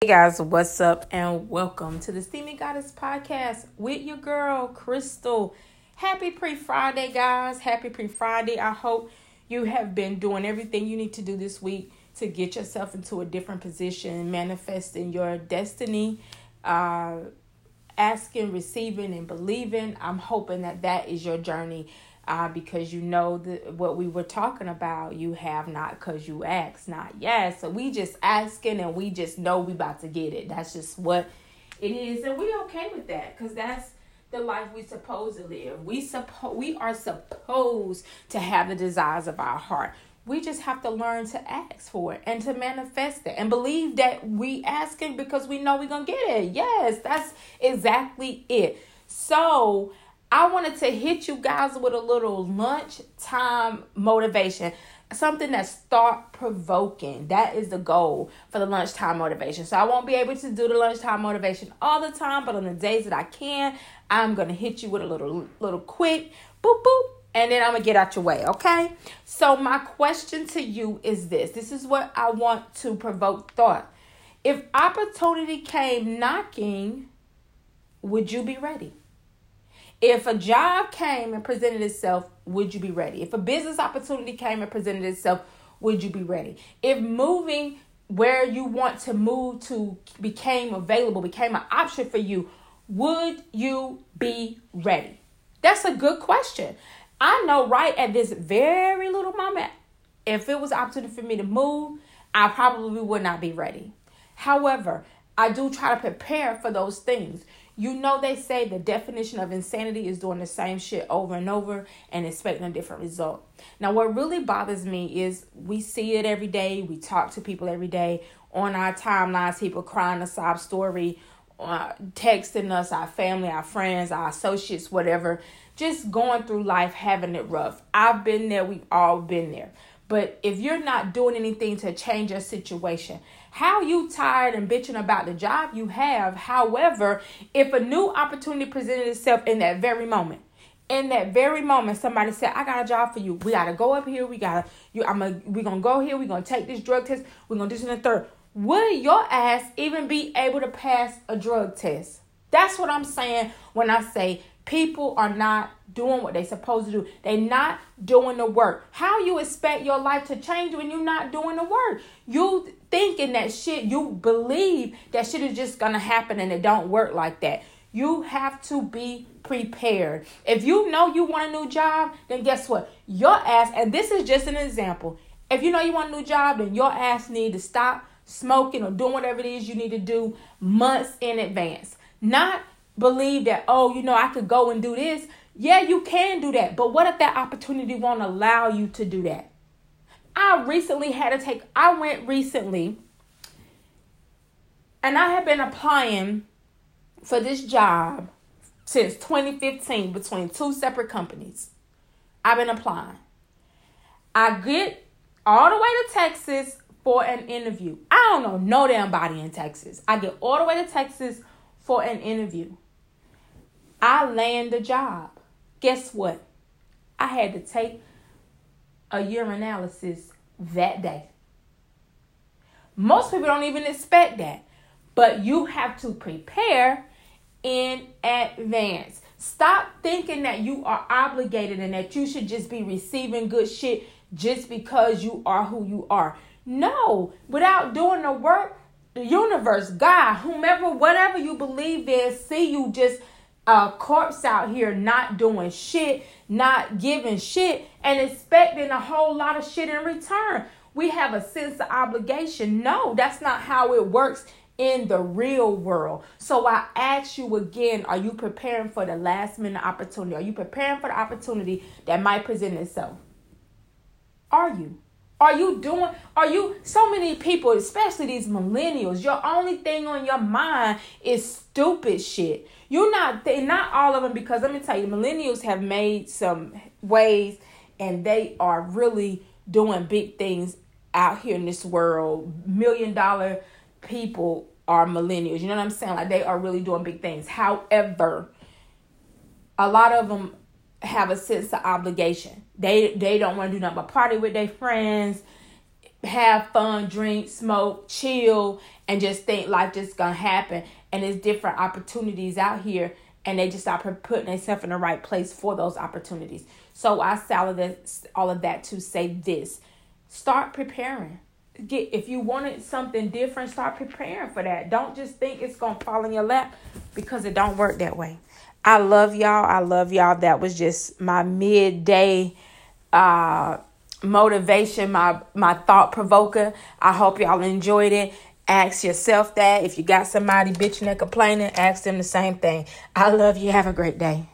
Hey guys, what's up and welcome to the Steamy Goddess podcast with your girl Crystal. Happy pre Friday, guys. Happy pre Friday. I hope you have been doing everything you need to do this week to get yourself into a different position, manifesting your destiny, uh, asking, receiving, and believing. I'm hoping that that is your journey uh, because you know the, what we were talking about. You have not because you ask not. Yes, so we just asking and we just know we about to get it. That's just what it is, and we okay with that because that's the life we supposed to live. We suppo- we are supposed to have the desires of our heart. We just have to learn to ask for it and to manifest it and believe that we asking because we know we're gonna get it. Yes, that's exactly it. So I wanted to hit you guys with a little lunchtime motivation. Something that's thought provoking. That is the goal for the lunchtime motivation. So I won't be able to do the lunchtime motivation all the time, but on the days that I can, I'm gonna hit you with a little little quick boop boop and then I'm gonna get out your way, okay? So, my question to you is this this is what I want to provoke thought. If opportunity came knocking, would you be ready? If a job came and presented itself, would you be ready? If a business opportunity came and presented itself, would you be ready? If moving where you want to move to became available, became an option for you, would you be ready? That's a good question. I know right at this very little moment, if it was opportunity for me to move, I probably would not be ready. However, I do try to prepare for those things. You know, they say the definition of insanity is doing the same shit over and over and expecting a different result. Now, what really bothers me is we see it every day. We talk to people every day on our timelines, people crying a sob story, uh, texting us, our family, our friends, our associates, whatever, just going through life having it rough. I've been there, we've all been there. But if you're not doing anything to change your situation, how you tired and bitching about the job you have. However, if a new opportunity presented itself in that very moment, in that very moment, somebody said, "I got a job for you. We gotta go up here. We gotta you. I'm a. We gonna go here. We gonna take this drug test. We gonna do this the third. Would your ass even be able to pass a drug test? That's what I'm saying when I say people are not doing what they supposed to do. They not doing the work. How you expect your life to change when you're not doing the work? You thinking that shit, you believe that shit is just gonna happen and it don't work like that. You have to be prepared. If you know you want a new job, then guess what? Your ass, and this is just an example. If you know you want a new job, then your ass need to stop smoking or doing whatever it is you need to do months in advance. Not believe that, oh, you know, I could go and do this. Yeah, you can do that. But what if that opportunity won't allow you to do that? I recently had to take, I went recently and I have been applying for this job since 2015 between two separate companies. I've been applying. I get all the way to Texas for an interview. I don't know no damn body in Texas. I get all the way to Texas for an interview. I land the job. Guess what? I had to take a urinalysis that day. Most people don't even expect that, but you have to prepare in advance. Stop thinking that you are obligated and that you should just be receiving good shit just because you are who you are. No, without doing the work, the universe, God, whomever, whatever you believe in, see you just a corpse out here not doing shit, not giving shit, and expecting a whole lot of shit in return. We have a sense of obligation. No, that's not how it works in the real world. So I ask you again are you preparing for the last minute opportunity? Are you preparing for the opportunity that might present itself? Are you? Are you doing, are you, so many people, especially these millennials, your only thing on your mind is stupid shit. You're not, they, not all of them, because let me tell you, millennials have made some ways and they are really doing big things out here in this world. Million dollar people are millennials. You know what I'm saying? Like they are really doing big things. However, a lot of them have a sense of obligation. They they don't want to do nothing but party with their friends, have fun, drink, smoke, chill, and just think life just gonna happen. And there's different opportunities out here, and they just start putting themselves in the right place for those opportunities. So I that, all of that to say this: start preparing. Get if you wanted something different, start preparing for that. Don't just think it's gonna fall in your lap because it don't work that way. I love y'all. I love y'all. That was just my midday uh motivation, my my thought provoker. I hope y'all enjoyed it. Ask yourself that. If you got somebody bitching and complaining, ask them the same thing. I love you. Have a great day.